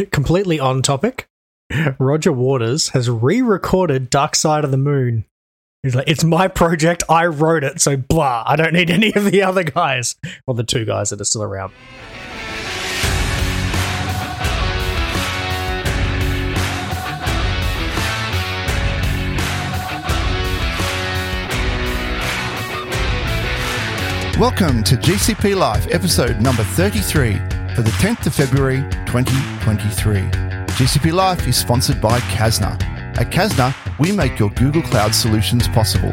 completely on topic. Roger Waters has re-recorded Dark Side of the Moon. He's like, it's my project. I wrote it, so blah. I don't need any of the other guys or the two guys that are still around. Welcome to GCP Life, episode number 33 for the 10th of February 2023. GCP Life is sponsored by Kasna. At Kasna, we make your Google Cloud solutions possible.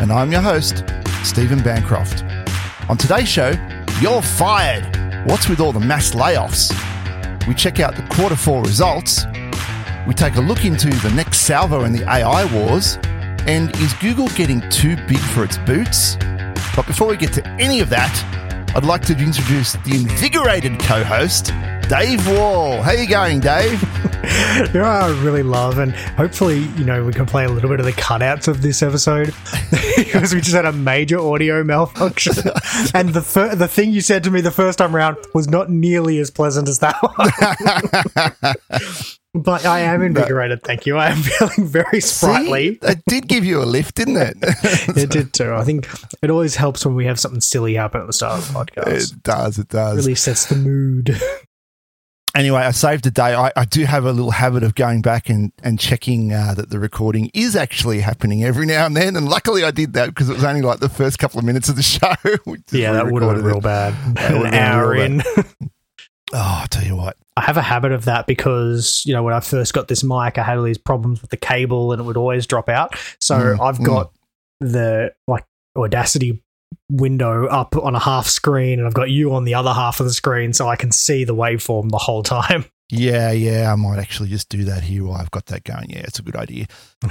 And I'm your host, Stephen Bancroft. On today's show, you're fired. What's with all the mass layoffs? We check out the quarter four results. We take a look into the next salvo in the AI wars. And is Google getting too big for its boots? But before we get to any of that, I'd like to introduce the invigorated co-host, Dave Wall. How you going, Dave? you know, I really love, and hopefully, you know, we can play a little bit of the cutouts of this episode because we just had a major audio malfunction. and the fir- the thing you said to me the first time around was not nearly as pleasant as that one. But I am invigorated, thank you. I am feeling very sprightly. See, it did give you a lift, didn't it? it did too. I think it always helps when we have something silly happen at the start of the podcast. It does, it does. really sets the mood. Anyway, I saved the day. I, I do have a little habit of going back and, and checking uh, that the recording is actually happening every now and then. And luckily I did that because it was only like the first couple of minutes of the show. yeah, that would have been real bad. An hour in. Oh, I'll tell you what. I have a habit of that because, you know, when I first got this mic, I had all these problems with the cable and it would always drop out. So Mm, I've got the like Audacity window up on a half screen and I've got you on the other half of the screen so I can see the waveform the whole time. Yeah, yeah, I might actually just do that here while I've got that going. Yeah, it's a good idea.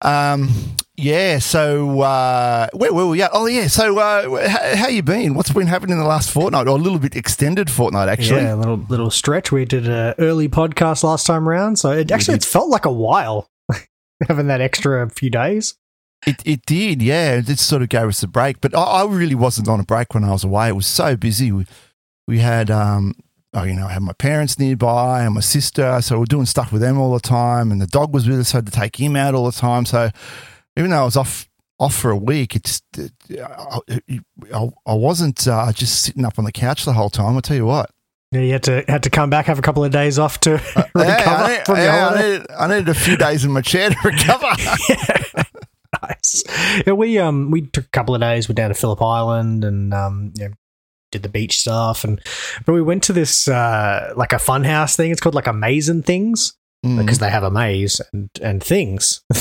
Um, yeah. So uh, where were we Yeah. Oh, yeah. So uh, how, how you been? What's been happening in the last fortnight, or a little bit extended fortnight, actually? Yeah, a little little stretch. We did an early podcast last time around, so it actually it felt like a while having that extra few days. It it did. Yeah, it just sort of gave us a break. But I, I really wasn't on a break when I was away. It was so busy. We we had um. Oh, you know, I had my parents nearby and my sister, so we're doing stuff with them all the time. And the dog was with us, so I had to take him out all the time. So even though I was off off for a week, it's I, I, I wasn't uh, just sitting up on the couch the whole time. I'll tell you what. Yeah, you had to had to come back, have a couple of days off to recover Yeah, I, need- from yeah, I needed, I needed a few days in my chair to recover. nice. Yeah, we um we took a couple of days. We're down to Phillip Island and um you know, did the beach stuff and but we went to this uh like a fun house thing. It's called like a maze and things Mm. because they have a maze and and things. um,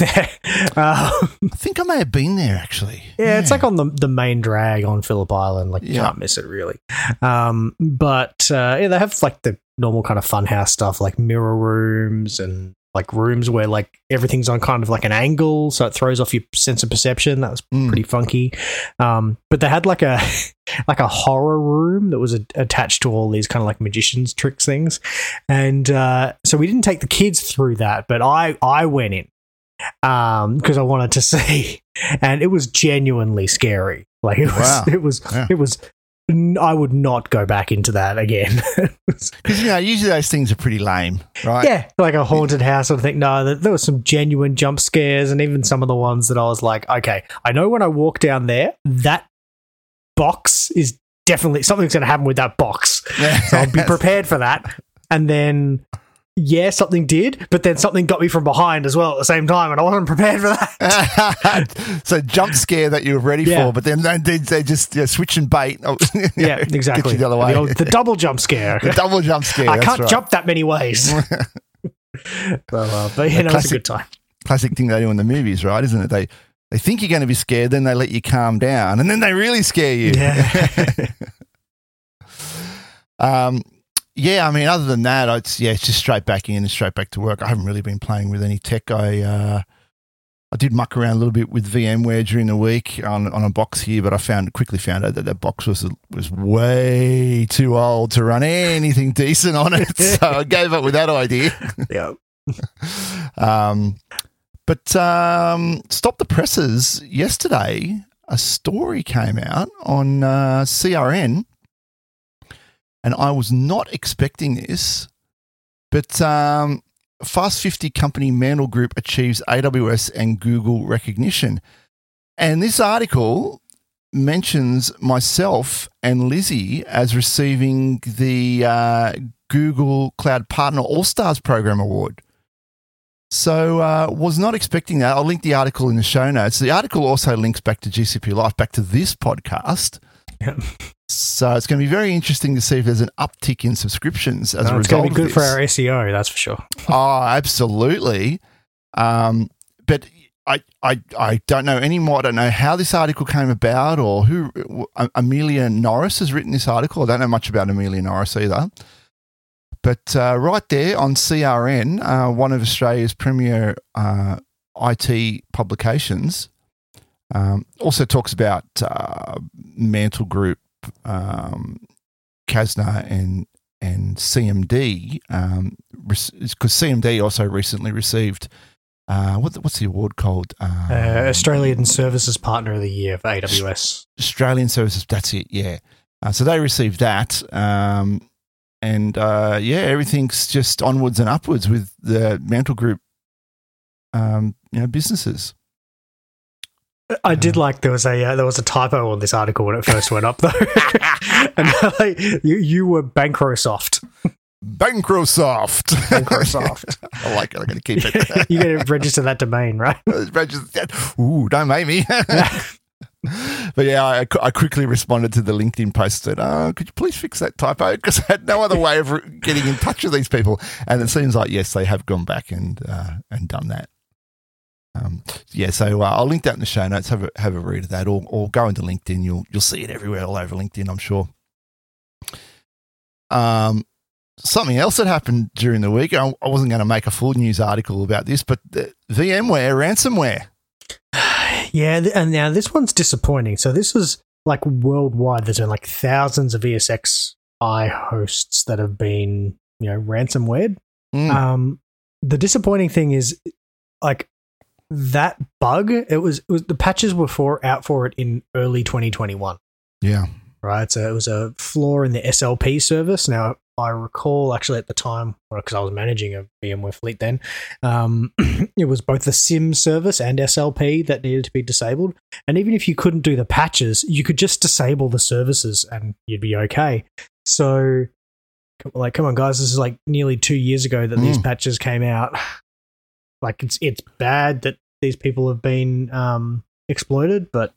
I think I may have been there actually. Yeah, it's like on the the main drag on Phillip Island. Like you Yeah. can't miss it really. Um, but uh, yeah, they have like the normal kind of funhouse stuff, like mirror rooms and like rooms where like everything's on kind of like an angle, so it throws off your sense of perception. That was Mm. pretty funky. Um, but they had like a like a horror room that was a- attached to all these kind of like magicians tricks things, and uh, so we didn't take the kids through that, but I I went in um because I wanted to see and it was genuinely scary like it was Wow. it was Yeah. it was I would not go back into that again Because you know, usually those things are pretty lame, right? yeah like a haunted house I think no there, there were some genuine jump scares and even some of the ones that I was like okay I know when I walk down there that box is definitely something's going to happen with that box so I'll be prepared for that. And then, yeah, something did, but then something got me from behind as well at the same time, and I wasn't prepared for that. so jump scare that you were ready Yeah. for, but then they, they, just yeah, switch and bait. Yeah, exactly. the other way. The, old- the double jump scare. The double jump scare. I can't right. jump that many ways. so, uh, but yeah, no, was a classic- good time. Classic thing they do in the movies, right? Isn't it? They they think you're going to be scared, then they let you calm down, and then they really scare you. Yeah. um, yeah, I mean, other than that, it's yeah, it's just straight back in and straight back to work. I haven't really been playing with any tech. I uh, I did muck around a little bit with VMware during the week on, on a box here, but I found quickly found out that that box was was way too old to run anything decent on it. So I gave up with that idea. yeah. Um, but um, stop the presses. Yesterday, a story came out on uh, CRN, and I was not expecting this. But um, Fast 50 company Mantle Group achieves AWS and Google recognition. And this article mentions myself and Lizzie as receiving the uh, Google Cloud Partner All Stars Program Award. So, uh, was not expecting that. I'll link the article in the show notes. The article also links back to GCP Life, back to this podcast. Yep. So it's going to be very interesting to see if there's an uptick in subscriptions as No, a it's going to be good for our SEO, that's for sure. Oh, absolutely. Um, but I, I, I don't know anymore. I don't know how this article came about or who. Amelia Norris has written this article. I don't know much about Amelia Norris either. But uh, right there on CRN, uh, one of Australia's premier uh, IT publications, um, also talks about uh, Mantle Group, um, Kasna, and and CMD, um, because CMD also recently received uh, what, what's the award called? Um, Uh, Australian Services Partner of the Year for AWS. Australian Services. That's it. Yeah. Uh, so they received that, um, and uh, yeah, everything's just onwards and upwards with the Mantle Group, um, you know, businesses. I did like there was a uh, there was a typo on this article when it first went up though, and like you, you were Bancrosoft. Bancrosoft. Bancrosoft. I like it. I'm going to keep it. you got to register that domain, right? Register- Ooh, don't make me. but yeah, I, I quickly responded to the LinkedIn post that, uh, could you please fix that typo? Because I had no other way of re- getting in touch with these people. And it seems like, yes, they have gone back and, uh, and done that. Um, yeah, so uh, I'll link that in the show notes. Have a, have a read of that or, or go into LinkedIn. You'll, you'll see it everywhere all over LinkedIn, I'm sure. Um, something else that happened during the week. I, I wasn't going to make a full news article about this, but the VMware ransomware. Yeah, and now this one's disappointing. So this was like worldwide. There's been like thousands of ESXi hosts that have been you know ransomware. Mm. Um, the disappointing thing is like that bug. It was, it was the patches were for out for it in early 2021. yeah. right? So it was a flaw in the SLP service. Now, I recall actually at the time, because I was managing a VMware fleet then, um, it was both the CIM service and SLP that needed to be disabled. And even if you couldn't do the patches, you could just disable the services and you'd be okay. So, like, come on, guys, this is like nearly two years ago that these Mm. patches came out. Like, it's it's bad that these people have been um, exploited, but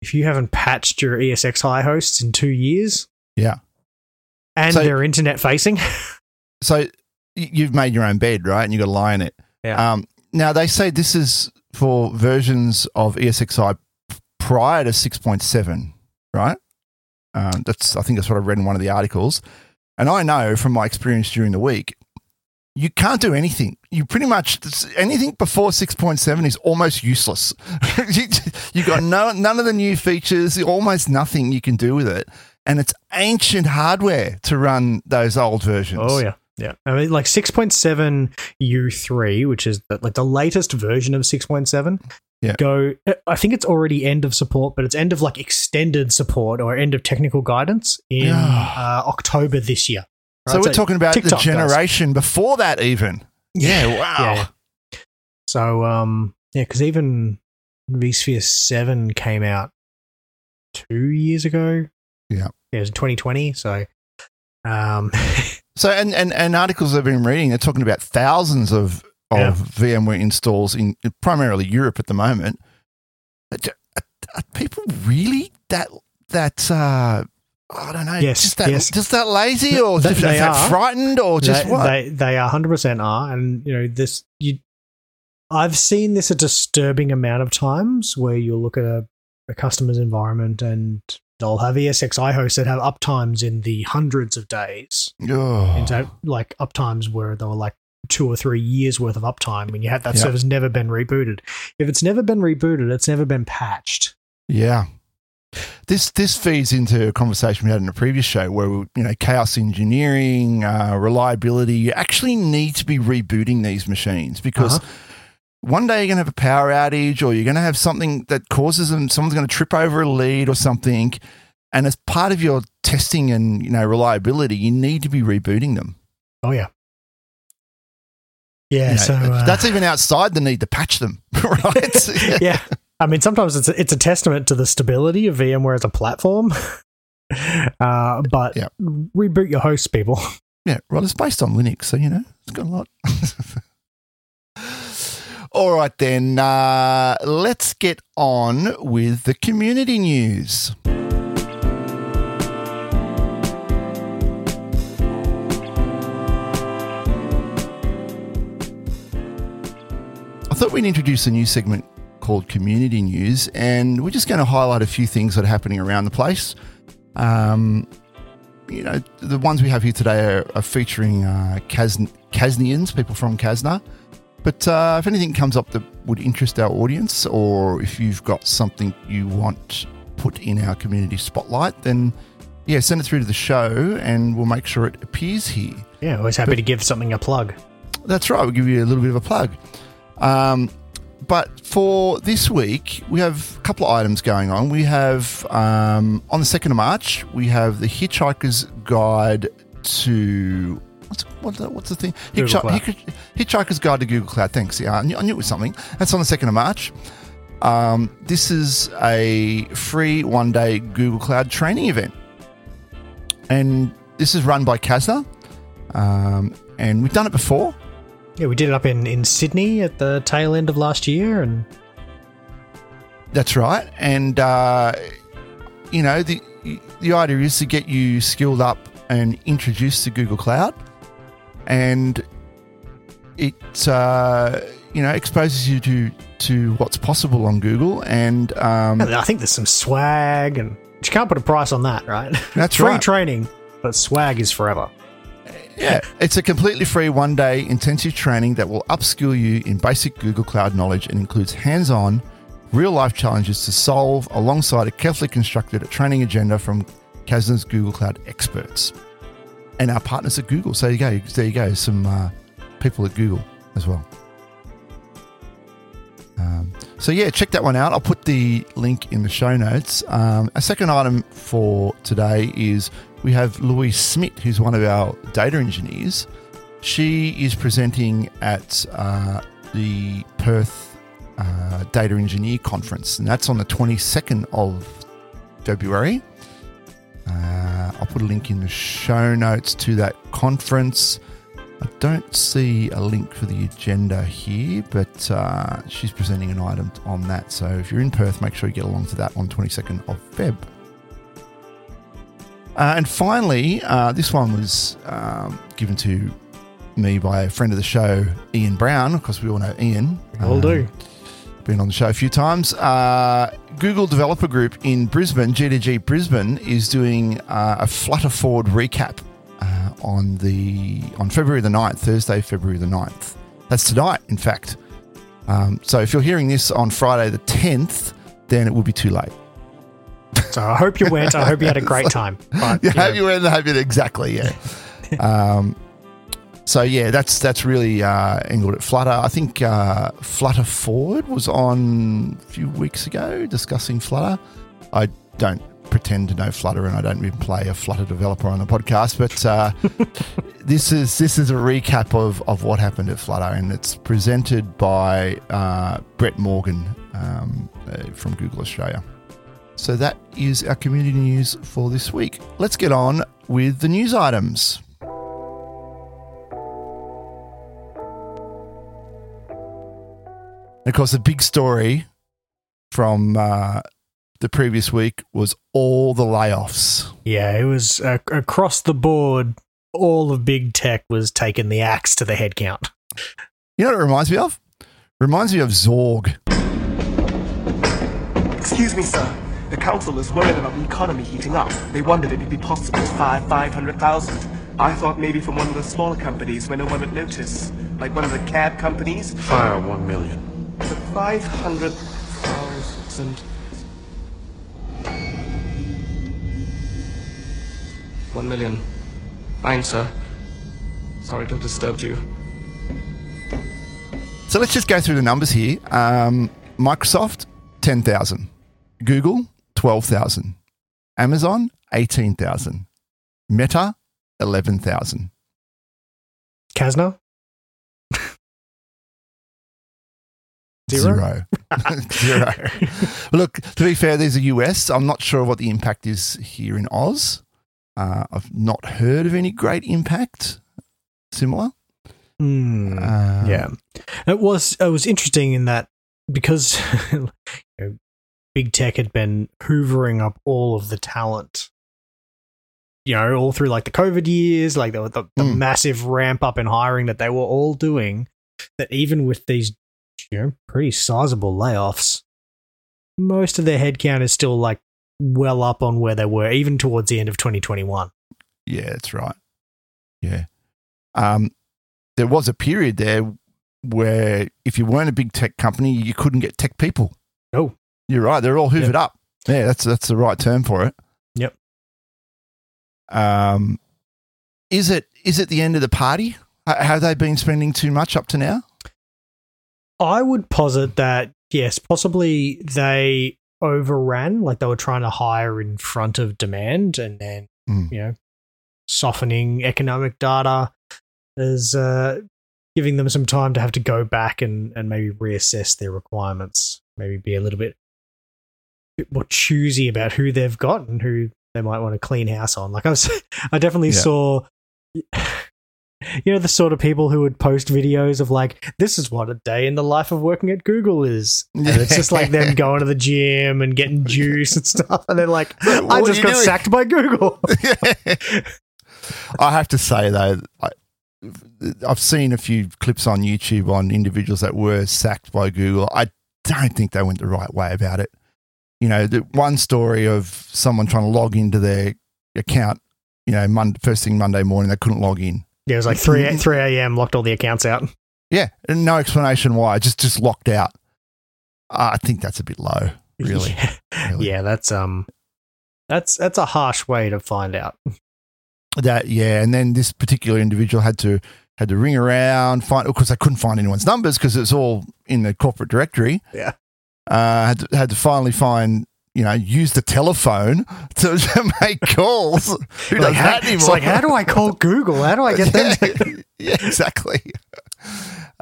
if you haven't patched your ESXi hosts in two years, Yeah. and So- they're internet facing, So you've made your own bed, right? And you've got to lie in it. Yeah. Um, now, they say this is for versions of ESXi prior to 6.7, right? Um, that's I think that's what I read in one of the articles. And I know from my experience during the week, you can't do anything. You pretty much anything before 6.7 is almost useless. you, you got no none of the new features, almost nothing you can do with it. And it's ancient hardware to run those old versions. oh yeah, yeah. I mean, like six point seven U three, which is the, like the latest version of six point seven. Yeah. Go. I think it's already end of support, but it's end of like extended support or end of technical guidance in Yeah. uh, October this year. So Right? we're talking about TikTok, the generation before that, even. Yeah, wow. Yeah, yeah. So um yeah, because even vSphere seven came out two years ago. Yeah. yeah, it was 2020. So um So, and, and, and articles I've been reading, they're talking about thousands of, of Yeah. VMware installs in primarily Europe at the moment. Are, are- are people really that, that, uh, I don't know, Yes, just that, yes. just that lazy or They- just they that are. frightened or just they, what? They they are 100 percent are, and you know this. You, I've seen this a disturbing amount of times where you'll look at a, a customer's environment and they'll have ESXi hosts that have uptimes in the hundreds of days. oh, into like uptimes where they were like two or three years worth of uptime when you had that Yeah. server's never been rebooted. If it's never been rebooted, it's never been patched. Yeah. This this feeds into a conversation we had in a previous show where we, you know chaos engineering, uh, reliability. You actually need to be rebooting these machines because Uh-huh. one day you're going to have a power outage, or you're going to have something that causes them. Someone's going to trip over a lead or something, and as part of your testing and you know reliability, you need to be rebooting them. Oh yeah. Yeah, You know, so uh, that's even outside the need to patch them, right? yeah. I mean, sometimes it's a, it's a testament to the stability of VMware as a platform. Uh, but Yeah. reboot your hosts, people. Yeah, well, it's based on Linux, so you know it's got a lot. All right, then uh, let's get on with the community news. I thought we'd introduce a new segment called Community News, and we're just going to highlight a few things that are happening around the place. Um, you know, the ones we have here today are, are featuring uh, Kaz- Kasnians, people from Kasna. But uh, if anything comes up that would interest our audience, or if you've got something you want put in our community spotlight, then yeah, send it through to the show and we'll make sure it appears here. Yeah, always happy to give something a plug. That's right. We'll give you a little bit of a plug. Um, but for this week, we have a couple of items going on. We have um, on the second of March, we have the Hitchhiker's Guide to what's what's the, what's the thing? Google Cloud. Hitchhiker's Guide to Google Cloud. Thanks. Yeah, I knew, I knew it was something. That's on the second of March. Um, this is a free one day Google Cloud training event, and this is run by Kasna. Um, and we've done it before. Yeah, we did it up in, in Sydney at the tail end of last year, and That's right, and uh, you know the the idea is to get you skilled up and introduced to Google Cloud, and it uh, you know exposes you to to what's possible on Google, and um, I think there's some swag, and you can't put a price on that, right? That's free right. training, but swag is forever. Yeah, it's a completely free one day intensive training that will upskill you in basic Google Cloud knowledge and includes hands on, real life challenges to solve alongside a carefully constructed training agenda from Kasna's Google Cloud experts and our partners at Google. So you go. There you go. Some uh, people at Google as well. Um, so yeah, check that one out. I'll put the link in the show notes. Um, a second item for today is we have Louise Smith, who's one of our data engineers. She is presenting at uh, the Perth uh, Data Engineer Conference, and that's on the 22nd of February. Uh, I'll put a link in the show notes to that conference. I don't see a link for the agenda here, but uh, she's presenting an item on that. So if you're in Perth, make sure you get along to that on 22nd of Feb. Uh, and finally, uh, this one was um, given to me by a friend of the show, Ian Brown. Of course, we all know Ian. All Um, do. been on the show a few times. Uh, Google Developer Group in Brisbane, GDG Brisbane, is doing uh, a Flutter Forward recap uh, on the on February the 9th, Thursday, February the 9th. That's tonight, in fact. Um, so if you're hearing this on Friday the 10th, then it will be too late. So I hope you went. I hope you had a great time. But, you know, hope you were in the habit exactly. Yeah. um, so yeah, that's that's really uh, angled at Flutter. I think uh, Flutter Forward was on a few weeks ago discussing Flutter. I don't pretend to know Flutter, and I don't even play a Flutter developer on the podcast. But uh, this is this is a recap of of what happened at Flutter, and it's presented by uh, Brett Morgan um, uh, from Google Australia. So that is our community news for this week. Let's get on with the news items. And of course, the big story from uh, the previous week was all the layoffs. yeah, it was uh, across the board. All of big tech was taking the axe to the headcount. You know what it reminds me of? reminds me of Zorg. Excuse me, sir. The council is worried about the economy heating up. They wondered if it'd be possible to fire 500,000. I thought maybe from one of the smaller companies where no one would notice. Like one of the cab companies. Fire one million. The 500,000. One million. Fine, sir. Sorry to have disturbed you. So let's just go through the numbers here. Um, Microsoft, 10,000. Google, 12,000. Amazon, 18,000. Meta, 11,000. Kasna? Zero? Zero. Zero. Look, to be fair, these are US. I'm not sure what the impact is here in Oz. Uh, I've not heard of any great impact similar. Um, yeah, it was it was interesting in that because you know, big tech had been hoovering up all of the talent, you know, all through like the COVID years, like the the, the Mm. massive ramp up in hiring that they were all doing. That even with these, you know, pretty sizable layoffs, most of their headcount is still like well up on where they were, even towards the end of 2021. Yeah, that's right. Yeah. Um, there was a period there where if you weren't a big tech company, you couldn't get tech people. Oh. You're right. They're all hoovered Yep. up. Yeah, that's that's the right term for it. Yep. Um, is it is it the end of the party? Have they been spending too much up to now? I would posit that yes, possibly they overran, like they were trying to hire in front of demand, and then Mm. you know, softening economic data is uh, giving them some time to have to go back and and maybe reassess their requirements, maybe be a little bit, bit more choosy about who they've got and who they might want to clean house on. Like I was, I definitely Yeah. saw. You know the sort of people who would post videos of like, this is what a day in the life of working at Google is. And it's just like them going to the gym and getting juice and stuff. And they're like, What I just got doing?" sacked by Google. I have to say though, I, I've seen a few clips on YouTube on individuals that were sacked by Google. I don't think they went the right way about it. You know, the one story of someone trying to log into their account, you know, Monday, first thing Monday morning, they couldn't log in. Yeah, it was like 3, 3 a.m., locked all the accounts out. Yeah, and no explanation why, just just locked out. I think that's a bit low, really. Yeah. really. Yeah, that's um that's that's a harsh way to find out. That yeah, and then this particular individual had to had to ring around, find of course they couldn't find anyone's numbers because it's all in the corporate directory. Yeah. Uh, had to, had to finally find you know use the telephone to, to make calls. Who does Like, how, that anymore? it's like, how do I call Google? How do I get them to yeah, yeah, exactly.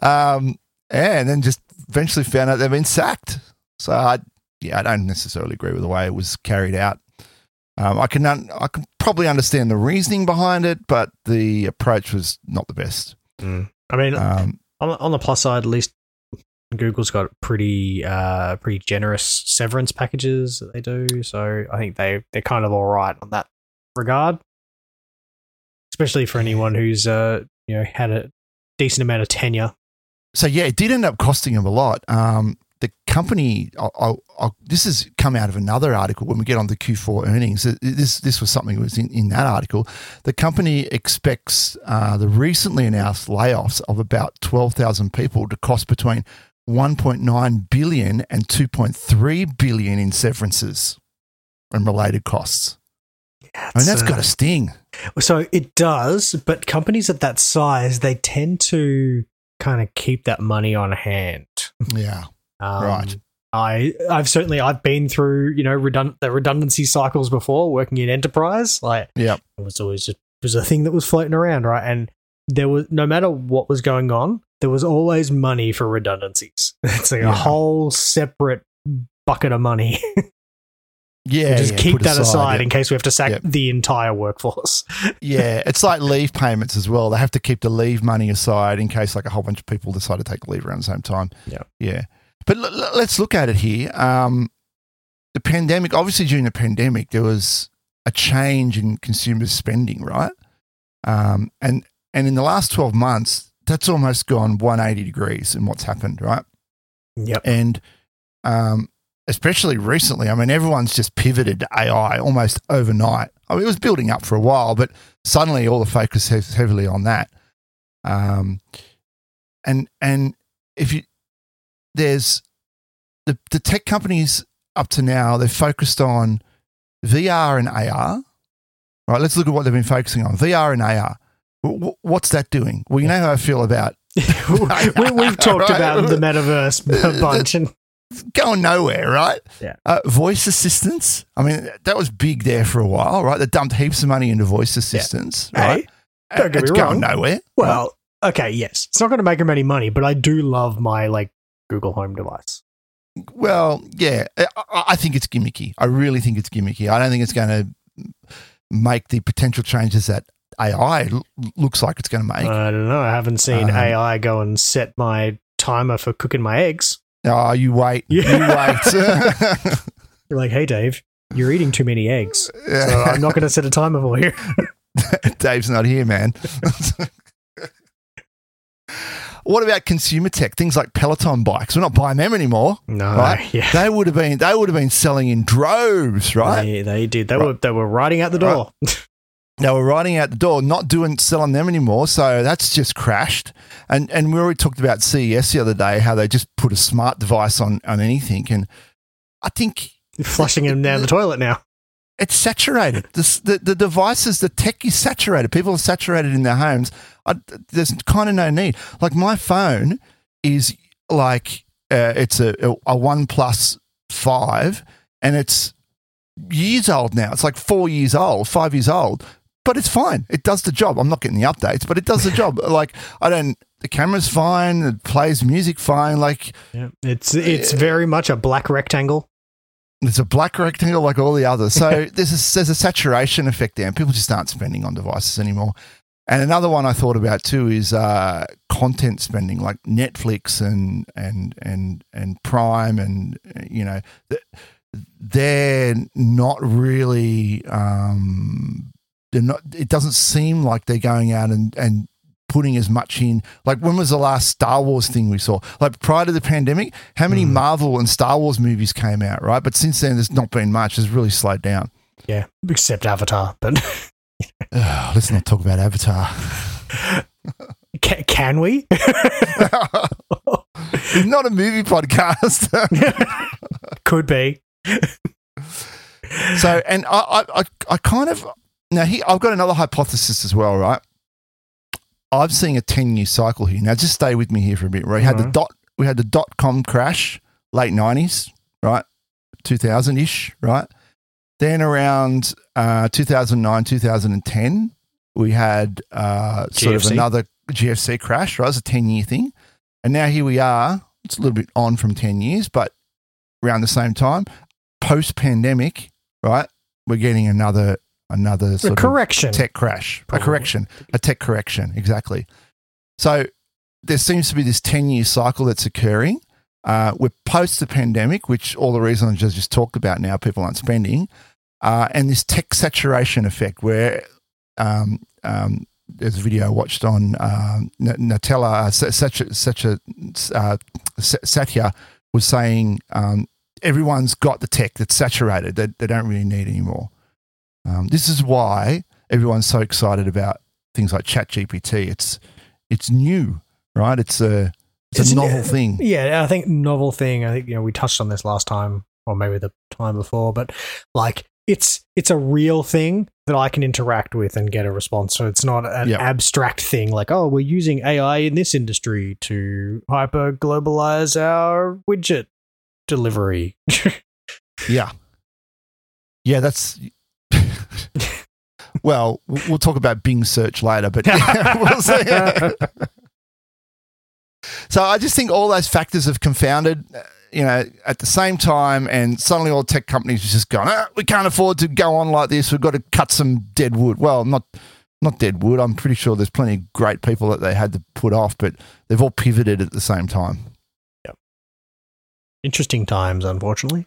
Um, and then just eventually found out they've been sacked. So I, yeah, I don't necessarily agree with the way it was carried out. Um, I can un- I can probably understand the reasoning behind it, but the approach was not the best. I mean, Um, on, on the plus side, at least Google's got pretty uh pretty generous severance packages that they do. So I think they they're kind of all right on that regard. Especially for anyone who's uh you know had a decent amount of tenure. so yeah, it did end up costing them a lot. Um, the company, I'll, I'll, I'll, this has come out of another article when we get on the Q4 earnings. This this was something that was in, in that article. The company expects uh, the recently announced layoffs of about twelve thousand people to cost between one point nine billion and two point three billion in severances and related costs. I mean, that's uh, got a sting. So it does, but companies at that size, they tend to kind of keep that money on hand. Yeah, Um, Right. I I've certainly I've been through you know redund- the redundancy cycles before working in enterprise. Like Yep. it was always just it was a thing that was floating around, right? And there was no matter what was going on, there was always money for redundancies. It's like Yeah. a whole separate bucket of money. yeah. just yeah, keep that aside yeah. in case we have to sack the entire workforce. Yeah, it's like leave payments as well. They have to keep the leave money aside in case like a whole bunch of people decide to take leave around the same time. Yeah. yeah. But l- l- let's look at it here. Um, the pandemic, obviously, during the pandemic, there was a change in consumer spending, right? Um, and and in the last twelve months, that's almost gone one eighty degrees in what's happened, right? Yep. And um, especially recently, I mean, everyone's just pivoted to AI almost overnight. I mean, it was building up for a while, but suddenly all the focus is heavily on that. Um, and and if you there's the the tech companies up to now, they've focused on VR and AR. Right, let's look at what they've been focusing on VR and AR. What's that doing? Well, you know how I feel about we, we've talked Right. about the metaverse a bunch, and going nowhere, right? Yeah. Uh, voice assistants. I mean, that was big there for a while, right? They dumped heaps of money into voice assistants, right? hey, don't get it's me going nowhere. Well, okay, yes, it's not going to make them any money, but I do love my like Google Home device. Well, yeah, I, I think it's gimmicky. I really think it's gimmicky. I don't think it's going to make the potential changes that AI l- looks like it's going to make. I don't know. I haven't seen Um, AI go and set my timer for cooking my eggs. oh, you wait. Yeah. You wait. You're like, hey, Dave, you're eating too many eggs. So I'm not going to set a timer for you. Dave's not here, man. what about consumer tech? Things like Peloton bikes. We're not buying them anymore. No, Right? yeah. They would have been they would have been selling in droves, right? They, they did. They Right. were they were riding out the door. They were riding out the door, not doing selling them anymore. So that's just crashed. And and we already talked about CES the other day, how they just put a smart device on on anything. And I think Flushing them down the toilet now. it's saturated. This, the the devices, the tech is saturated. People are saturated in their homes. I, there's kind of no need. Like my phone is like uh, it's a a One Plus Five, and it's years old now. It's like four years old, five years old, but it's fine. It does the job. I'm not getting the updates, but it does the job. Like I don't. The camera's fine. It plays music fine. Like Yeah. It's it's very much a black rectangle. It's a black rectangle like all the others. So there's a, there's a saturation effect there, and people just aren't spending on devices anymore. And another one I thought about too is uh, content spending, like Netflix and and and and Prime, and uh, you know, they're not really. Um, they're not. It doesn't seem like they're going out and and putting as much in. Like when was the last Star Wars thing we saw? Like prior to the pandemic, how many mm. Marvel and Star Wars movies came out, right? But since then, there's not been much. It's really slowed down. Yeah, except Avatar. But Ugh, let's not talk about Avatar. can, can we? it's not a movie podcast. Could be. so, and I, I, I kind of now here I've got another hypothesis as well, right? I'm seeing a ten year cycle here. Now, just stay with me here for a bit. Right? We had the Mhm. dot, we had the dot com crash, late nineties, right, two thousand ish, right. Then around uh, 2009, 2010, we had uh, sort of another GFC crash, right? It was a 10 year thing. And now here we are. It's a little bit on from 10 years, but around the same time, post pandemic, right? We're getting another another A sort of correction. tech crash, Probably. a correction, a tech correction, exactly. So there seems to be this 10 year cycle that's occurring. Uh, we're post the pandemic, which all the reasons I just, talked about now, people aren't spending, uh, and this tech saturation effect where um, um, there's a video I watched on um, N- Nadella, uh, Sa- Satya, Satya, uh, Satya was saying um, everyone's got the tech that's saturated, that they don't really need anymore. Um, this is why everyone's so excited about things like ChatGPT. It's it's new, right? It's a it's, It's a an- novel thing. Yeah, I think novel thing. I think you know we touched on this last time, or maybe the time before, but like it's it's a real thing that I can interact with and get a response. So it's not an Yep. abstract thing like, oh, we're using AI in this industry to hyper globalize our widget delivery. Yeah, yeah. That's well, we'll we'll talk about Bing search later, but we'll see. So I just think all those factors have confounded, uh, you know, at the same time, and suddenly all tech companies are just gone, ah, we can't afford to go on like this. We've got to cut some dead wood. Well, not not dead wood. I'm pretty sure there's plenty of great people that they had to put off, but they've all pivoted at the same time. Interesting times, unfortunately.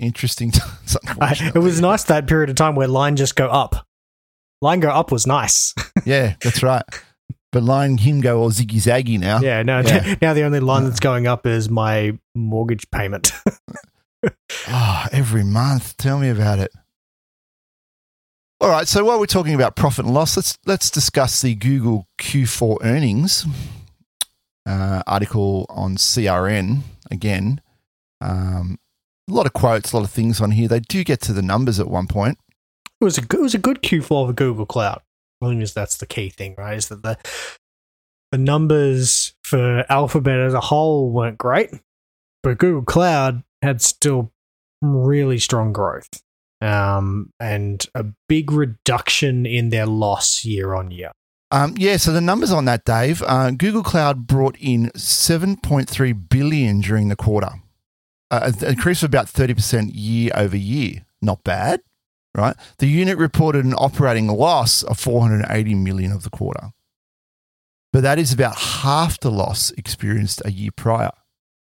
Interesting. I, it was nice that period of time where line just go up. Line go up was nice. yeah, that's right. But line him go all ziggy zaggy now. yeah, no, Yeah. now the only line that's going up is my mortgage payment. Oh, every month. Tell me about it. All right. So while we're talking about profit and loss, let's let's discuss the Google Q4 earnings uh, article on CRN again. Um, a lot of quotes, a lot of things on here. They do get to the numbers at one point. It was a it was a good Q4 for Google Cloud. I think that's the key thing, right? Is that the the numbers for Alphabet as a whole weren't great, but Google Cloud had still really strong growth, um, and a big reduction in their loss year on year. Um, yeah, so the numbers on that, Dave. Uh, Google Cloud brought in 7.3 billion during the quarter, uh, an increase of about 30% year over year. Not bad, right? The unit reported an operating loss of 480 million of the quarter, but that is about half the loss experienced a year prior.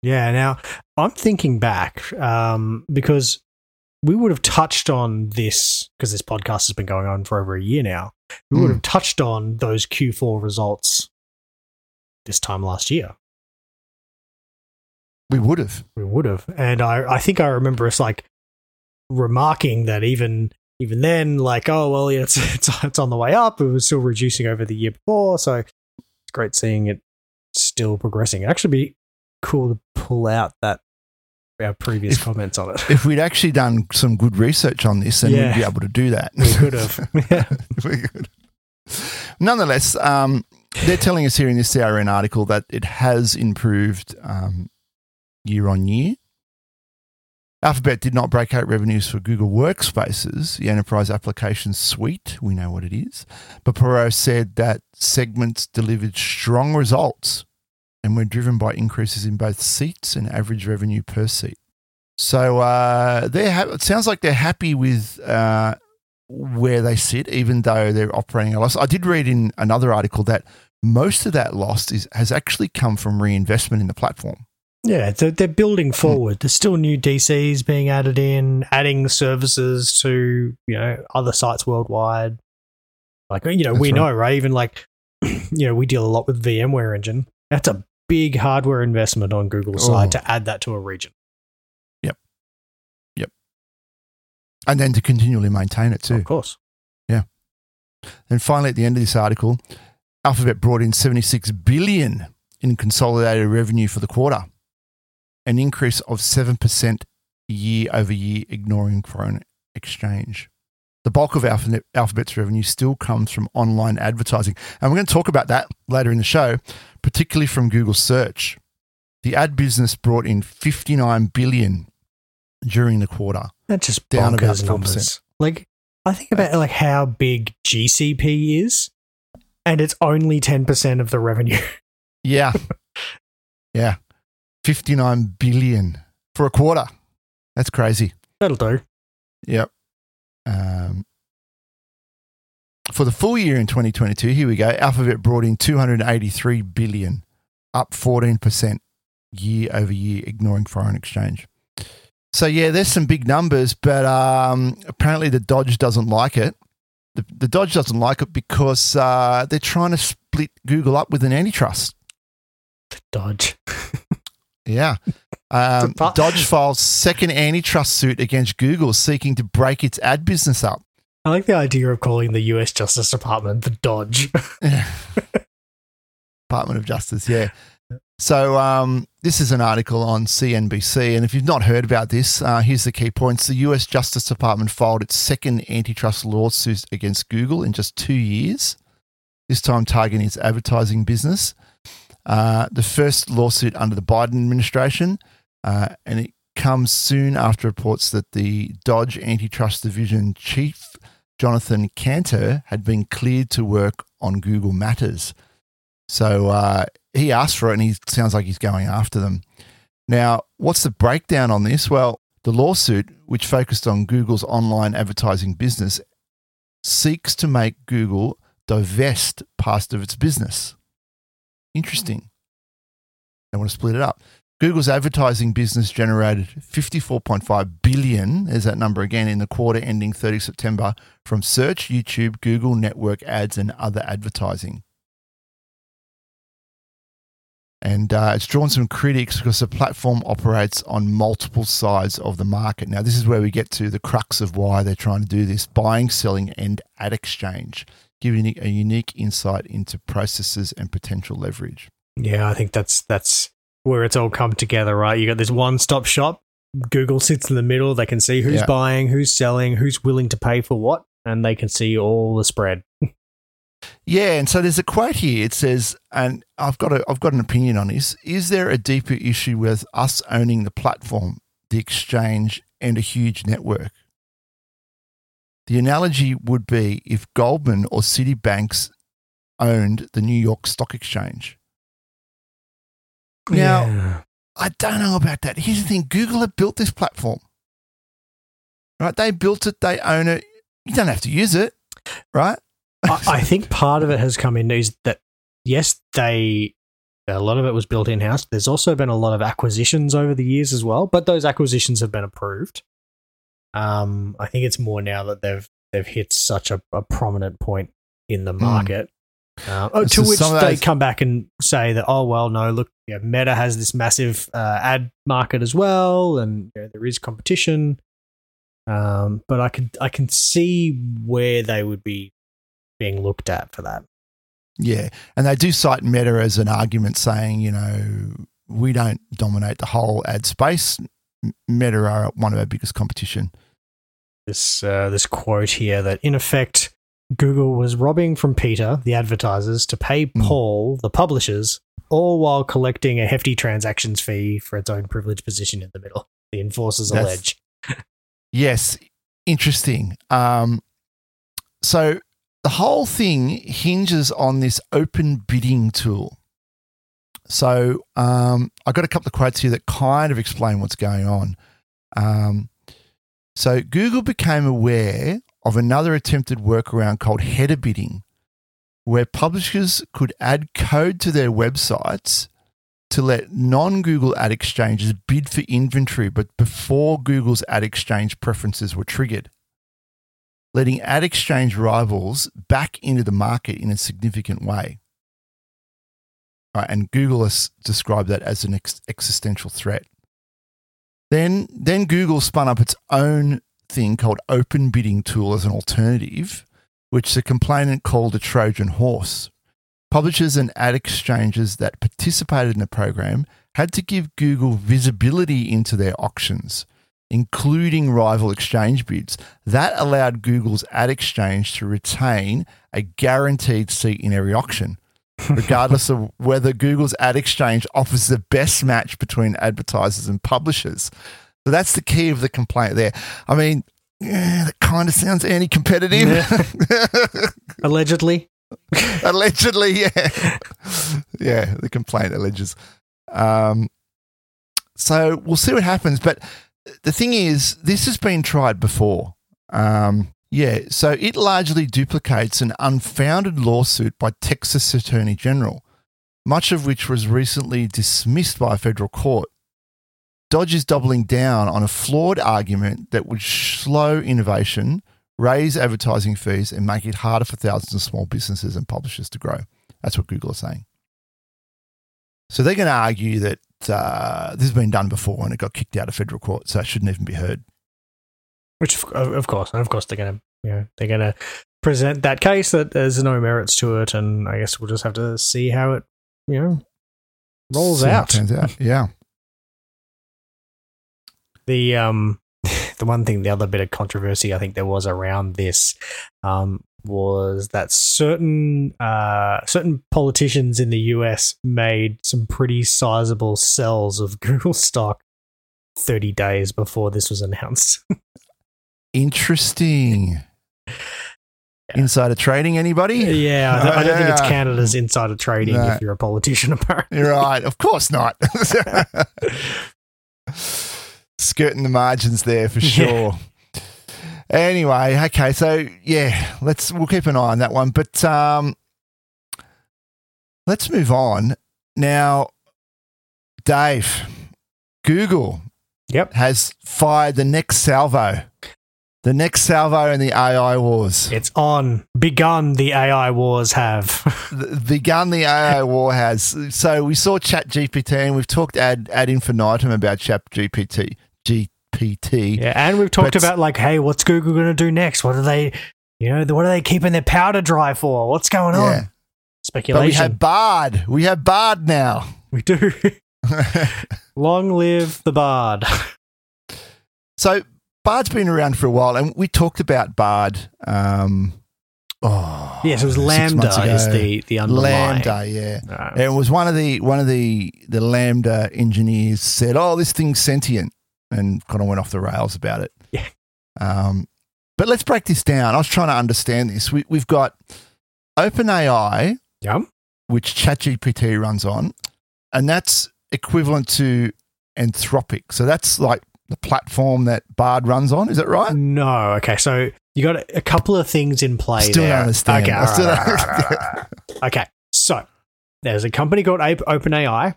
Yeah. Now I'm thinking back um, because we would have touched on this because this podcast has been going on for over a year now. We would Mm. have touched on those Q4 results this time last year. We would have. We would have, and I, I think I remember us like remarking that even even then, like, oh well, yeah, it's it's it's on the way up. It was still reducing over the year before, so it's great seeing it still progressing. It'd actually be cool to pull out that our previous If- comments on it. If we'd actually done some good research on this, then Yeah. we'd be able to do that. We could have. Yeah. we could. Nonetheless, um, they're telling us here in this CRN article that it has improved um, year on year. Alphabet did not break out revenues for Google Workspaces, the enterprise application suite. We know what it is. But Porat said that segments delivered strong results and were driven by increases in both seats and average revenue per seat. So uh, they're ha- it sounds like they're happy with uh, where they sit, even though they're operating a loss. I did read in another article that most of that loss is, has actually come from reinvestment in the platform. Yeah, they're, they're building hmm. forward. There's still new DCs being added in, adding services to you know other sites worldwide. Like you know, That's we right. know, right? Even like you know, we deal a lot with VMware Engine. That's a big hardware investment on Google's Oh. side to add that to a region. Yep. Yep. And then to continually maintain it too. Of course. Yeah. And finally, at the end of this article, Alphabet brought in 76 billion in consolidated revenue for the quarter, an increase of 7% year over year, ignoring foreign exchange. The bulk of Alphabet's revenue still comes from online advertising. And we're going to talk about that later in the show, particularly from Google Search. The ad business brought in 59 billion during the quarter. That's just Down about bonkers 4%. numbers. Like I think about like how big GCP is, and it's only ten percent of the revenue. Yeah. yeah. 59 billion for a quarter. That's crazy. That'll do. Yep. Um, for the full year in 2022, here we go. Alphabet brought in 283 billion, up 14% year over year, ignoring foreign exchange. So yeah, there's some big numbers, but um, apparently the Dodge doesn't like it. The, the Dodge doesn't like it because uh, they're trying to split Google up with an antitrust. The Dodge. Yeah. Um, It's Dodge files second antitrust suit against Google seeking to break its ad business up. I like the idea of calling the US Justice Department the Dodge. Department of Justice, yeah. So um, this is an article on CNBC, and if you've not heard about this, uh, here's the key points: the U.S. Justice Department filed its second antitrust lawsuit against Google in just two years. This time targeting its advertising business. Uh, the first lawsuit under the Biden administration, uh, and it comes soon after reports that the Dodge Antitrust Division chief Jonathan Kanter had been cleared to work on Google Matters. So uh, he asked for it and he sounds like he's going after them. Now, what's the breakdown on this? Well, the lawsuit, which focused on Google's online advertising business, seeks to make Google divest part of its business. Interesting. They want to split it up. Google's advertising business generated 54.5 billion, there's that number again, in the quarter ending 30 September from search, YouTube, Google network ads, and other advertising. And uh, it's drawn some critics because the platform operates on multiple sides of the market. Now, this is where we get to the crux of why they're trying to do this buying, selling, and ad exchange, giving a unique insight into processes and potential leverage. yeah, I think that's that's where it's all come together, right? You got this one stop shop. Google sits in the middle. They can see who's Yeah. buying, who's selling, who's willing to pay for what, and they can see all the spread. Yeah, and so there's a quote here. It says, and I've got a, I've got an opinion on this. Is there a deeper issue with us owning the platform, the exchange, and a huge network? The analogy would be if Goldman or Citibank's owned the New York Stock Exchange. Now, Yeah. I don't know about that. Here's the thing Google have built this platform. Right? They built it, they own it. You don't have to use it, right? I, I think part of it has come in is that yes, they a lot of it was built in house. There's also been a lot of acquisitions over the years as well, but those acquisitions have been approved. Um, I think it's more now that they've they've hit such a, a prominent point in the market. Uh, oh, to which they come back and say that, oh well, no, look, yeah, Meta has this massive uh, ad market as well, and you know, there is competition. Um, but I can I can see where they would be being looked at for that. Yeah. And they do cite Meta as an argument saying, you know, we don't dominate the whole ad space. Meta are one of our biggest competition. This uh, this quote here that in effect Google was robbing from Peter, the advertisers, to pay Mm. Paul, the publishers, all while collecting a hefty transactions fee for its own privileged position in the middle. The enforcers That's- allege. Yes, interesting. Um, so the whole thing hinges on this open bidding tool. So um, I got a couple of quotes here that kind of explain what's going on. Um, so Google became aware of another attempted workaround called header bidding, where publishers could add code to their websites to let non Google ad exchanges bid for inventory, but before Google's ad exchange preferences were triggered, letting ad exchange rivals back into the market in a significant way. Right, and Google has described that as an ex- existential threat. Then, then Google spun up its own thing called Open Bidding Tool as an alternative, which the complainant called a Trojan horse. Publishers and ad exchanges that participated in the program had to give Google visibility into their auctions, including rival exchange bids. That allowed Google's ad exchange to retain a guaranteed seat in every auction, regardless of whether Google's ad exchange offers the best match between advertisers and publishers. So that's the key of the complaint there. I mean, yeah, that kind of sounds anti competitive. Allegedly. Allegedly, yeah. yeah, the complaint alleges. Um, so we'll see what happens. But the thing is, this has been tried before. Um, yeah, so it largely duplicates an unfounded lawsuit by Texas Attorney General, much of which was recently dismissed by a federal court. DOJ is doubling down on a flawed argument that would slow innovation, raise advertising fees, and make it harder for thousands of small businesses and publishers to grow. That's what Google is saying. So they're going to argue that uh, this has been done before and it got kicked out of federal court, so it shouldn't even be heard. Which of, course, and of course they're gonna you know, they're gonna present that case that there's no merits to it and I guess we'll just have to see how it you know rolls See out. out. Yeah. the um the one thing the other bit of controversy i think there was around this um was that certain uh certain politicians in the us made some pretty sizable sells of google stock 30 days before this was announced Interesting. Insider trading, anybody? yeah I don't, I don't think it's canada's insider trading No. if you're a politician apparently You're right. Of course not. Skirting the margins there for sure. Anyway, okay, so yeah, let's we'll keep an eye on that one. But um let's move on. Now, Dave, Google yep has fired the next salvo. The next salvo in the AI wars. it's on begun the ai wars have begun the AI war has. So we saw Chat GPT and we've talked ad ad infinitum about Chat GPT. GPT. Yeah, and we've talked But- about like, hey, what's Google going to do next? What are they, you know, what are they keeping their powder dry for? What's going on? Yeah. But we have Bard. We have Bard now. we do. Long live the bard. so Bard's been around for a while, and we talked about Bard. Um, oh, yes, it was LaMDA is the the underlying. LaMDA. Yeah. Uh, It was one of the one of the the LaMDA engineers said, "Oh, this thing's sentient," and kind of went off the rails about it. Yeah. Um, but let's break this down. I was trying to understand this. We, we've got OpenAI Yeah. which ChatGPT runs on, and that's equivalent to Anthropic. So that's like the platform that Bard runs on. Is that right? No. Okay. So you got a couple of things in play Still don't there. understand. Okay. Right, right, right. Okay. So there's a company called OpenAI.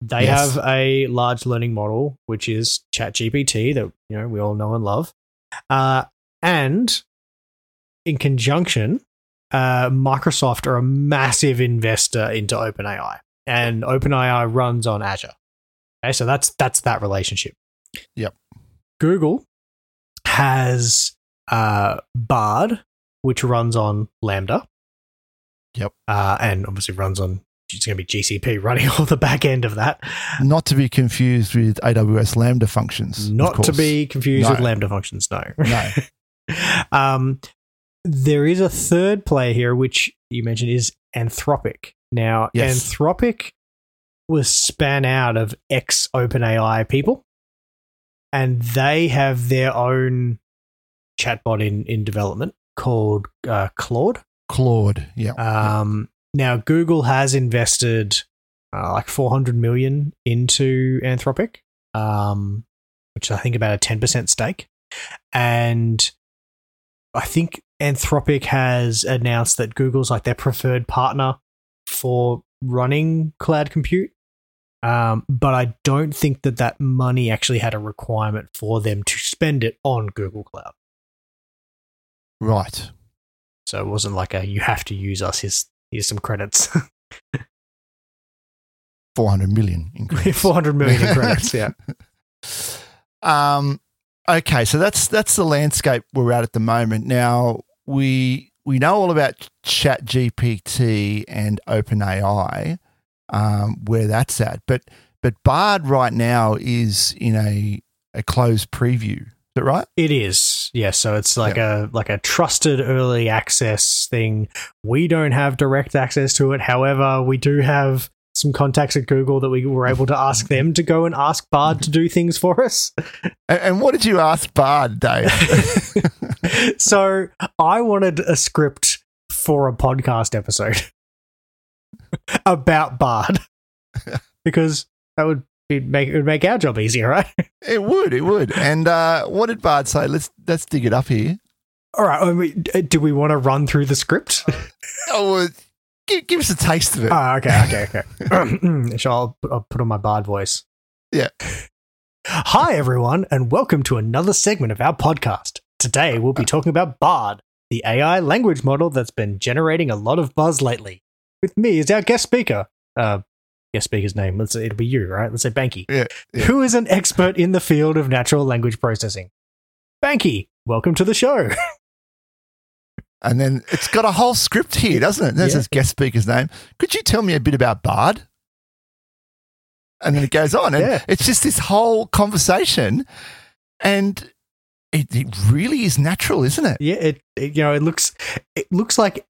They Yes. have a large learning model, which is ChatGPT that you know we all know and love. Uh, and in conjunction, uh, Microsoft are a massive investor into OpenAI, and OpenAI runs on Azure. Okay, so that's that's that relationship. Yep. Google has uh, Bard, which runs on LaMDA. Yep. Uh, and obviously runs on it's going to be GCP running all the back end of that. Not to be confused with AWS Lambda functions. Not to be confused with Lambda functions. No. No. um, there is a third player here, which you mentioned is Anthropic. Now, Yes. Anthropic was span out of ex OpenAI people, and they have their own chatbot in, in development called uh, Claude. Claude. Yeah. Um, now, Google has invested uh, like 400 million into Anthropic, um, which I think about a 10% stake. And I think Anthropic has announced that Google's like their preferred partner for running cloud compute. Um, but I don't think that that money actually had a requirement for them to spend it on Google Cloud. right. So it wasn't like a you have to use us. Here's here's some credits. 400 million in credits. 400 million in credits. Yeah. Um, okay, so that's that's the landscape we're at at the moment. Now we we know all about Chat GPT and OpenAI, um, where that's at, but but Bard right now is in a a closed preview. Is that right? It is. Yeah, so it's like a like a trusted early access thing. We don't have direct access to it. However, we do have some contacts at Google that we were able to ask them to go and ask Bard to do things for us. And, and what did you ask Bard, Dave? so I wanted a script for a podcast episode about Bard because that would be make it would make our job easier, right? it would, it would. And uh, what did Bard say? Let's let's dig it up here. All right. Mean, do we want to run through the script? Oh, give, give us a taste of it. Oh, okay, okay, okay. Shall I'll put, I'll put on my bard voice? Yeah. Hi, everyone, and welcome to another segment of our podcast. Today, we'll be talking about Bard, the AI language model that's been generating a lot of buzz lately. With me is our guest speaker. Uh, guest speaker's name. Let's say it'll be you, right? Let's say Banky, Yeah, yeah. who is an expert in the field of natural language processing. Banky, welcome to the show. And then it's got a whole script here, doesn't it? There's Yeah. his guest speaker's name. Could you tell me a bit about Bard? And then it goes on. And Yeah. it's just this whole conversation. And it, it really is natural, isn't it? Yeah, it, it you know it looks it looks like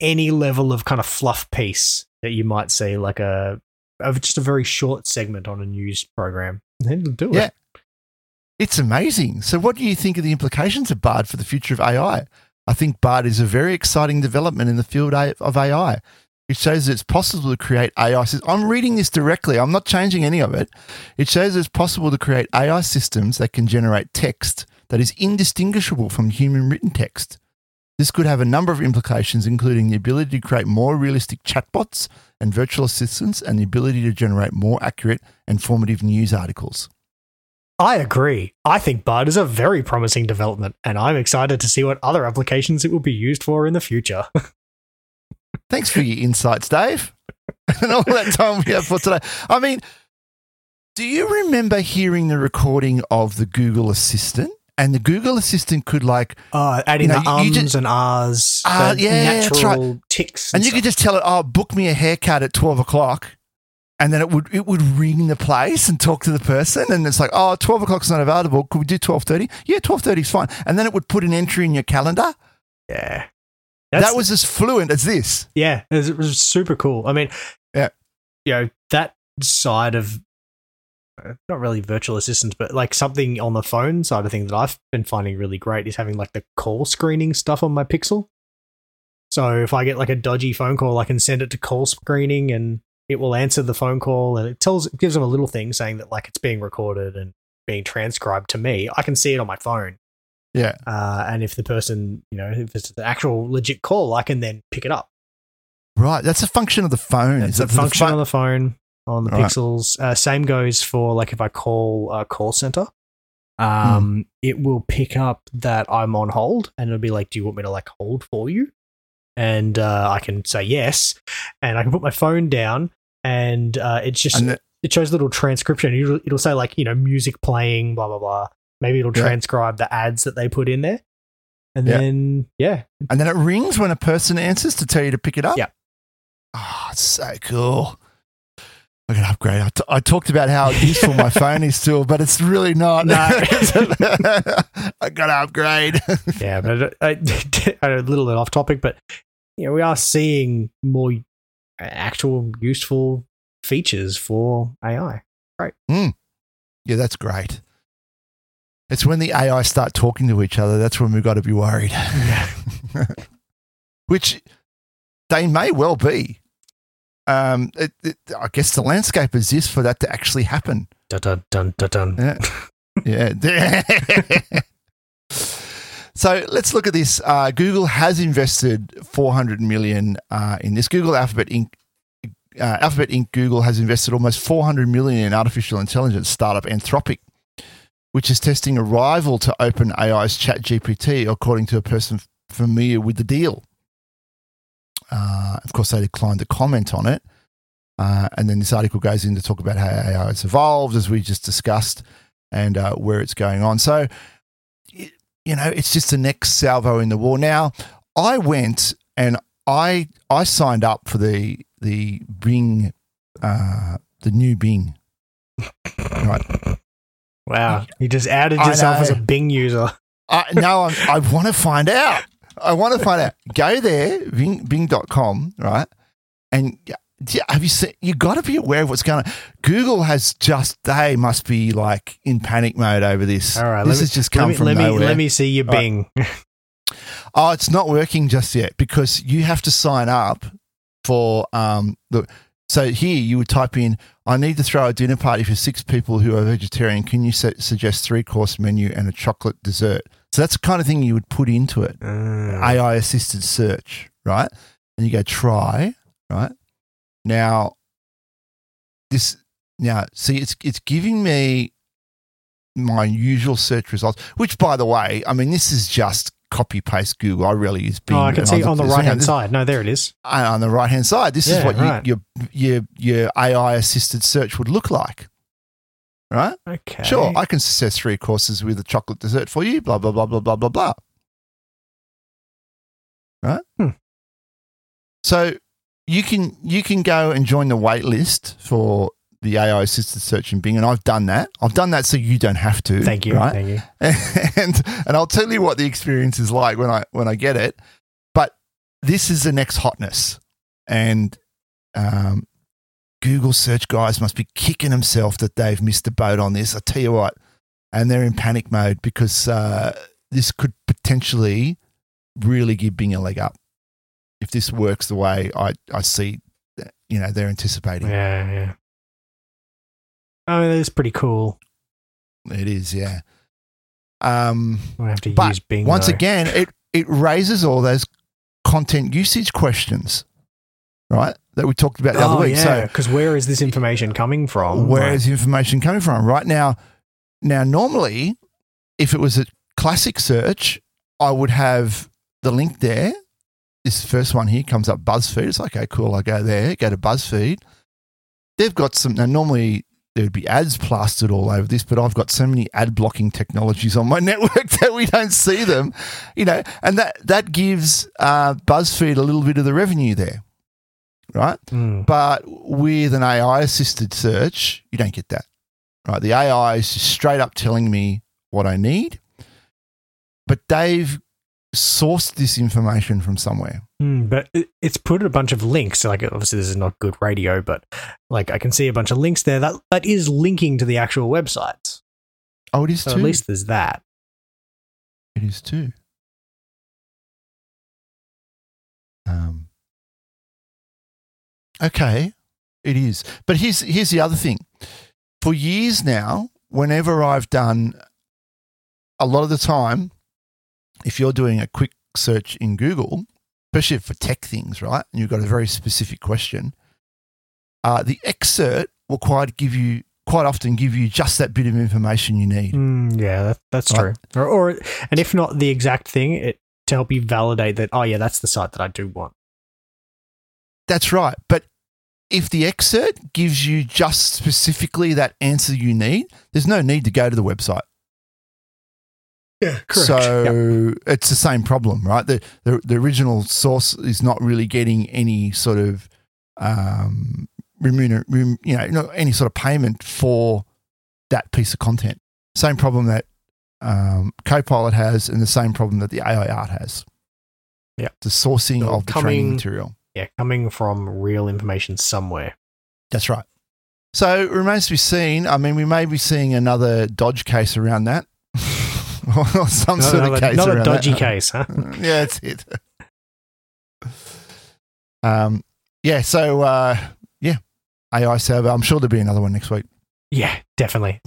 any level of kind of fluff piece that you might see, like a of just a very short segment on a news program. And it'll do Yeah. it. It's amazing. So, what do you think of the implications of Bard for the future of AI? I think Bard is a very exciting development in the field of AI. It shows that it's possible to create AI systems. I'm reading this directly, I'm not changing any of it. It shows it's possible to create AI systems that can generate text that is indistinguishable from human written text. This could have a number of implications, including the ability to create more realistic chatbots and virtual assistants, and the ability to generate more accurate, informative news articles. I agree. I think Bard is a very promising development, and I'm excited to see what other applications it will be used for in the future. Thanks for your insights, Dave. and all that time we have for today. I mean, do you remember hearing the recording of the Google Assistant? And the Google Assistant could like, uh, adding No, the you- you ums just- and ahs, Ah, the yeah, that's natural ticks, and you could just tell it, "Oh, book me a haircut at twelve o'clock," and then it would it would ring the place and talk to the person, and it's like, "Oh, 12 o'clock's not available. Could we do twelve thirty? Yeah, twelve thirty is fine." And then it would put an entry in your calendar. yeah. that was as fluent as this. Yeah, it was, it was super cool. I mean, Yeah. you know that side of uh, not really virtual assistants, but like something on the phone side of things that I've been finding really great is having like the call screening stuff on my Pixel. So if I get like a dodgy phone call, I can send it to call screening and it will answer the phone call and it tells it gives them a little thing saying that like it's being recorded and being transcribed to me. I can see it on my phone. Yeah. Uh, and if the person, you know, if it's the actual legit call, I can then pick it up. Right. That's a function of the phone. It's Is a the function phone- on the phone on the Right. pixels. Uh, same goes for like if I call a call center, um, it will pick up that I'm on hold and it'll be like, "Do you want me to like hold for you?" And uh, I can say yes, and I can put my phone down, and uh, it's just and the- it shows a little transcription. It'll, it'll say like you know music playing, blah blah blah. Maybe it'll Yeah. transcribe the ads that they put in there, and Yeah. then yeah, and then it rings when a person answers to tell you to pick it up. Yeah. Oh, it's so cool. I can upgrade. I, t- I talked about how useful my phone is still, but it's really not. No. I got to upgrade. Yeah, but I, I, a little bit off topic, but you know, we are seeing more actual useful features for AI. Great. Hmm. Yeah, that's great. It's when the AI start talking to each other that's when we've got to be worried. Yeah. Which they may well be. Um, it, it, I guess the landscape is exists for that to actually happen. Dun dun dun dun. dun. Yeah. Yeah. so let's look at this. Uh, Google has invested 400 million uh, in this. Google Alphabet Inc. Uh, Alphabet Inc. Google has invested almost 400 million in artificial intelligence startup Anthropic, which is testing a rival to OpenAI's ChatGPT, according to a person familiar with the deal. Uh, of course, they declined to comment on it. Uh, and then this article goes in to talk about how AI has evolved, as we just discussed, and uh, where it's going on. So, you know, it's just the next salvo in the war. Now, I went and I I signed up for the the Bing, uh, the new Bing. Right. Wow, you just outed I yourself as a. Bing user. I, no, I'm, I want to find out. I want to find out. Go there, Bing, Bing.com, right? And have you seen? You got to be aware of what's going on. Google has just they must be like in panic mode over this. All right, this let me, has just let come me, from let me nowhere. let me see your All right. Bing. Oh, it's not working just yet because you have to sign up for um the. So here you would type in, "I need to throw a dinner party for six people who are vegetarian. Can you su- suggest three course menu and a chocolate dessert?" So that's the kind of thing you would put into it. Mm. AI assisted search, right? And you go try, right? Now this now see it's it's giving me my usual search results, which by the way, I mean this is just copy paste Google. I really use Bing. oh, I can see on the right hand side. No, there it is. uh, on the right hand side. This is Yeah, what you, right. your your your AI assisted search would look like. Right? Okay. Sure, I can suggest three courses with a chocolate dessert for you, blah, blah, blah, blah, blah, blah, blah. Right? Hmm. So you can you can go and join the wait list for the AI assisted search in Bing, and I've done that. I've done that so you don't have to. Thank you. Right? Thank you. and and I'll tell you what the experience is like when I when I get it. But this is the next hotness, and um, Google search guys must be kicking themselves that they've missed the boat on this. I tell you what, and they're in panic mode because uh, this could potentially really give Bing a leg up if this works the way I I see. You know they're anticipating. Yeah, yeah. I mean, it's pretty cool. It is, yeah. Um, I have to But use Bing. once though. again, it it raises all those content usage questions, right? That we talked about the oh, other week. yeah. Because where is this information coming from? where Like- is the information coming from? Right now, now normally, if it was a classic search, I would have the link there. This first one here comes up BuzzFeed. It's like, okay, cool. I go there, go to BuzzFeed. They've got some. Now, normally there would be ads plastered all over this, but I've got so many ad blocking technologies on my network that we don't see them, you know, and that that gives uh, BuzzFeed a little bit of the revenue there, right? Mm. But with an AI assisted search, you don't get that. Right. The AI is just straight up telling me what I need. But they've sourced this information from somewhere. Mm, but it's put a bunch of links. So like, obviously, this is not good radio, but like, I can see a bunch of links there. That that is linking to the actual websites. Oh, it is So too. at least there's that. it is too. Um, okay, it is. But here's here's the other thing. For years now, whenever I've done, a lot of the time, if you're doing a quick search in Google, especially for tech things, right, and you've got a very specific question, uh, the excerpt will quite give you quite often give you just that bit of information you need. Mm, yeah, that, that's Right. true. Or, or, and if not the exact thing, it to help you validate that. Oh, yeah, that's the site that I do want. That's right. But if the excerpt gives you just specifically that answer you need, there's no need to go to the website. Yeah, correct. So it's the same problem, right? The, the the original source is not really getting any sort of um, remuner, rem, you know, no- any sort of payment for that piece of content. Same problem that um, Copilot has, and the same problem that the AI art has. Yeah. the sourcing So of the training material. Yeah, coming from real information somewhere. That's right. So it remains to be seen. I mean, we may be seeing another DOJ case around that, or some Not, sort of case not a dodgy that. case, huh? yeah, that's it. Um, yeah. So uh, yeah, AI server. I'm sure there'll be another one next week. Yeah, definitely.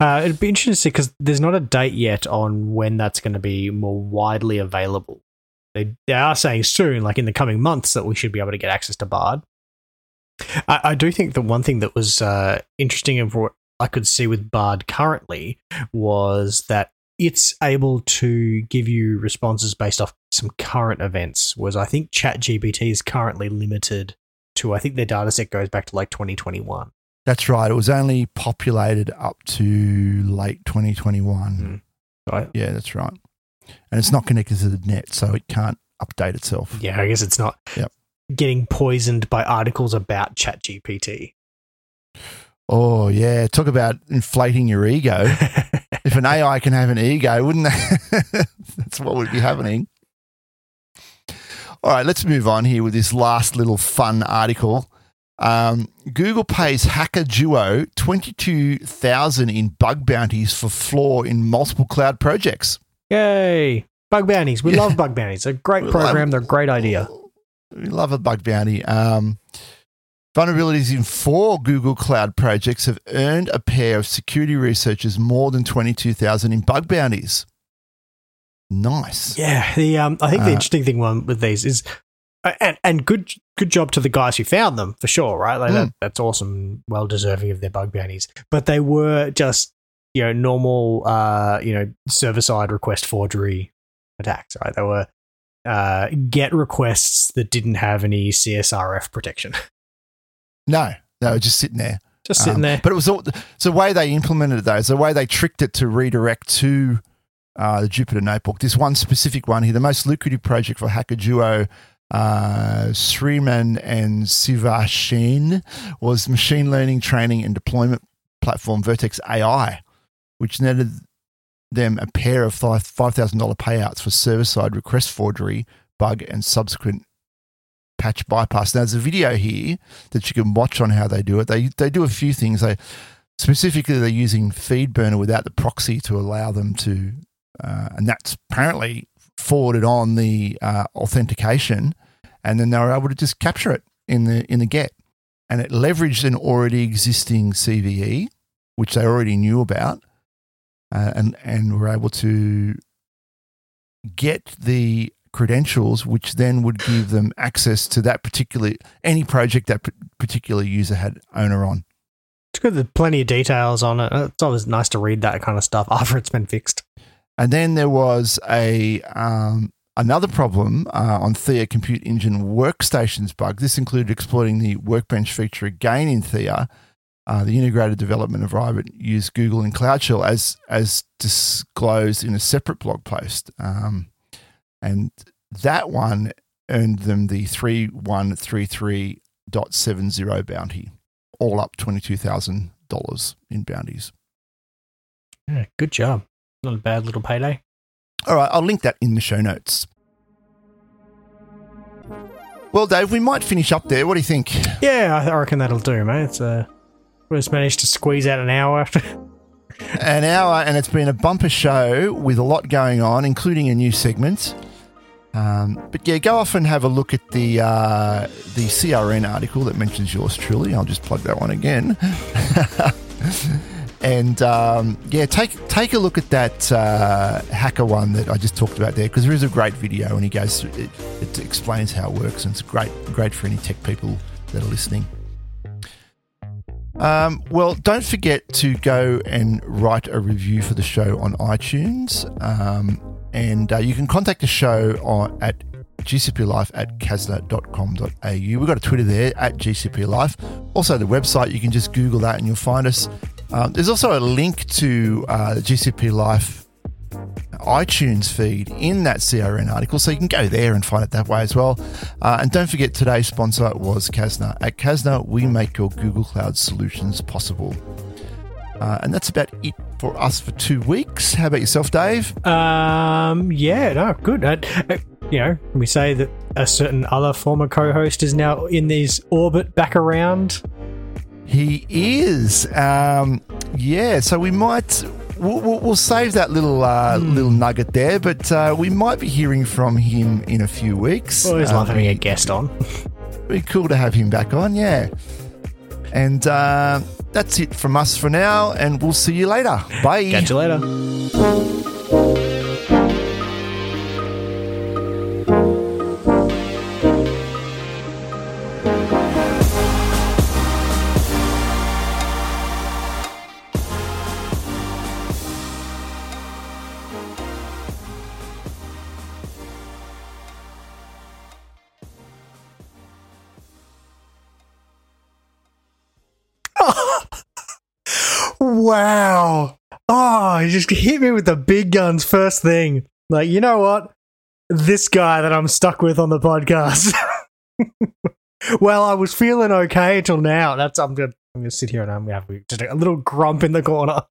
Uh, it'd be interesting to see because there's not a date yet on when that's going to be more widely available. They, they are saying soon, like in the coming months, that we should be able to get access to Bard. I, I do think the one thing that was uh, interesting of what I could see with Bard currently was that it's able to give you responses based off some current events. Was I think ChatGPT is currently limited to I think their data set goes back to like 2021. That's right. It was only populated up to late 2021. So I, Yeah, that's right. And it's not connected to the net, so it can't update itself. Yeah, I guess it's not Yep. getting poisoned by articles about ChatGPT. Oh yeah, talk about inflating your ego. if an AI can have an ego, wouldn't that? That's what would be happening. All right, let's move on here with this last little fun article. Um, Google pays hacker duo twenty-two thousand in bug bounties for flaw in multiple cloud projects. Yay! Bug bounties. We Yeah. love bug bounties. They're a great We program. love- They're a great idea. We love a bug bounty. Um, vulnerabilities in four Google Cloud projects have earned a pair of security researchers more than twenty-two thousand in bug bounties. Nice. Yeah. The um, I think the Uh, interesting thing one with these is, uh, and and good good job to the guys who found them for sure. Right, like that, Mm. that's awesome. Well deserving of their bug bounties. But they were just you know normal uh you know server side request forgery attacks. Right, they were uh get requests that didn't have any CSRF protection. No, they were just sitting there. Just sitting Um, there. But it was all, it's the way they implemented it, though. It's the way they tricked it to redirect to uh, the Jupyter Notebook. This one specific one here, the most lucrative project for Hacker Duo, uh, Sriman and Sivashen, was machine learning training and deployment platform Vertex AI, which netted them a pair of $5,000 payouts for server side request forgery, bug, and subsequent patch bypass. Now, there's a video here that you can watch on how they do it. They they do a few things. They specifically they're using FeedBurner without the proxy to allow them to, uh, and that's apparently forwarded on the uh, authentication, and then they were able to just capture it in the in the get, and it leveraged an already existing CVE, which they already knew about, uh, and and were able to get the credentials, which then would give them access to that particular any project that p- particular user had owner on. It's good. There's plenty of details on it. It's always nice to read that kind of stuff after it's been fixed. And then there was a um, another problem uh, on Theia Compute Engine workstations bug. This included exploiting the Workbench feature again in Theia. Uh, the integrated development of Rivet used Google and Cloud Shell as as disclosed in a separate blog post, um, and that one earned them the three one three three dot seven zero bounty, all up twenty two thousand dollars in bounties. Yeah, good job. Not a bad little payday. All right, I'll link that in the show notes. Well, Dave, we might finish up there. What do you think? Yeah, I reckon that'll do, mate. It's uh, we just managed to squeeze out an hour. An hour, and it's been a bumper show with a lot going on, including a new segment. Um, but yeah, go off and have a look at the uh, the CRN article that mentions yours truly. I'll just plug that one again. and um, yeah, take take a look at that uh, hacker one that I just talked about there because there is a great video and he goes it, it explains how it works and it's great great for any tech people that are listening. Um, well, don't forget to go and write a review for the show on iTunes. Um, and uh, you can contact the show on, at gcplife at kasna.com.au. We've got a Twitter there at gcplife. Also, the website, you can just Google that and you'll find us. Um, there's also a link to uh, GCP Life iTunes feed in that CRN article, so you can go there and find it that way as well. Uh, and don't forget, today's sponsor was Kasna. At Kasna, we make your Google Cloud solutions possible. Uh, and that's about it for us for two weeks. How about yourself, Dave? Um, yeah, no, good. Uh, uh, you know, we say that a certain other former co-host is now in his orbit back around. He is. Um, yeah, so we might we'll, we'll, we'll save that little uh, Hmm. little nugget there, but uh, we might be hearing from him in a few weeks. Always Uh, love having a guest on. Be cool to have him back on, yeah. And uh, that's it from us for now, and we'll see you later. Bye. Catch you later. You just hit me with the big guns first thing. Like, you know what? This guy that I'm stuck with on the podcast. well, I was feeling okay till now. That's I'm gonna I'm gonna sit here and I'm gonna have just a little grump in the corner.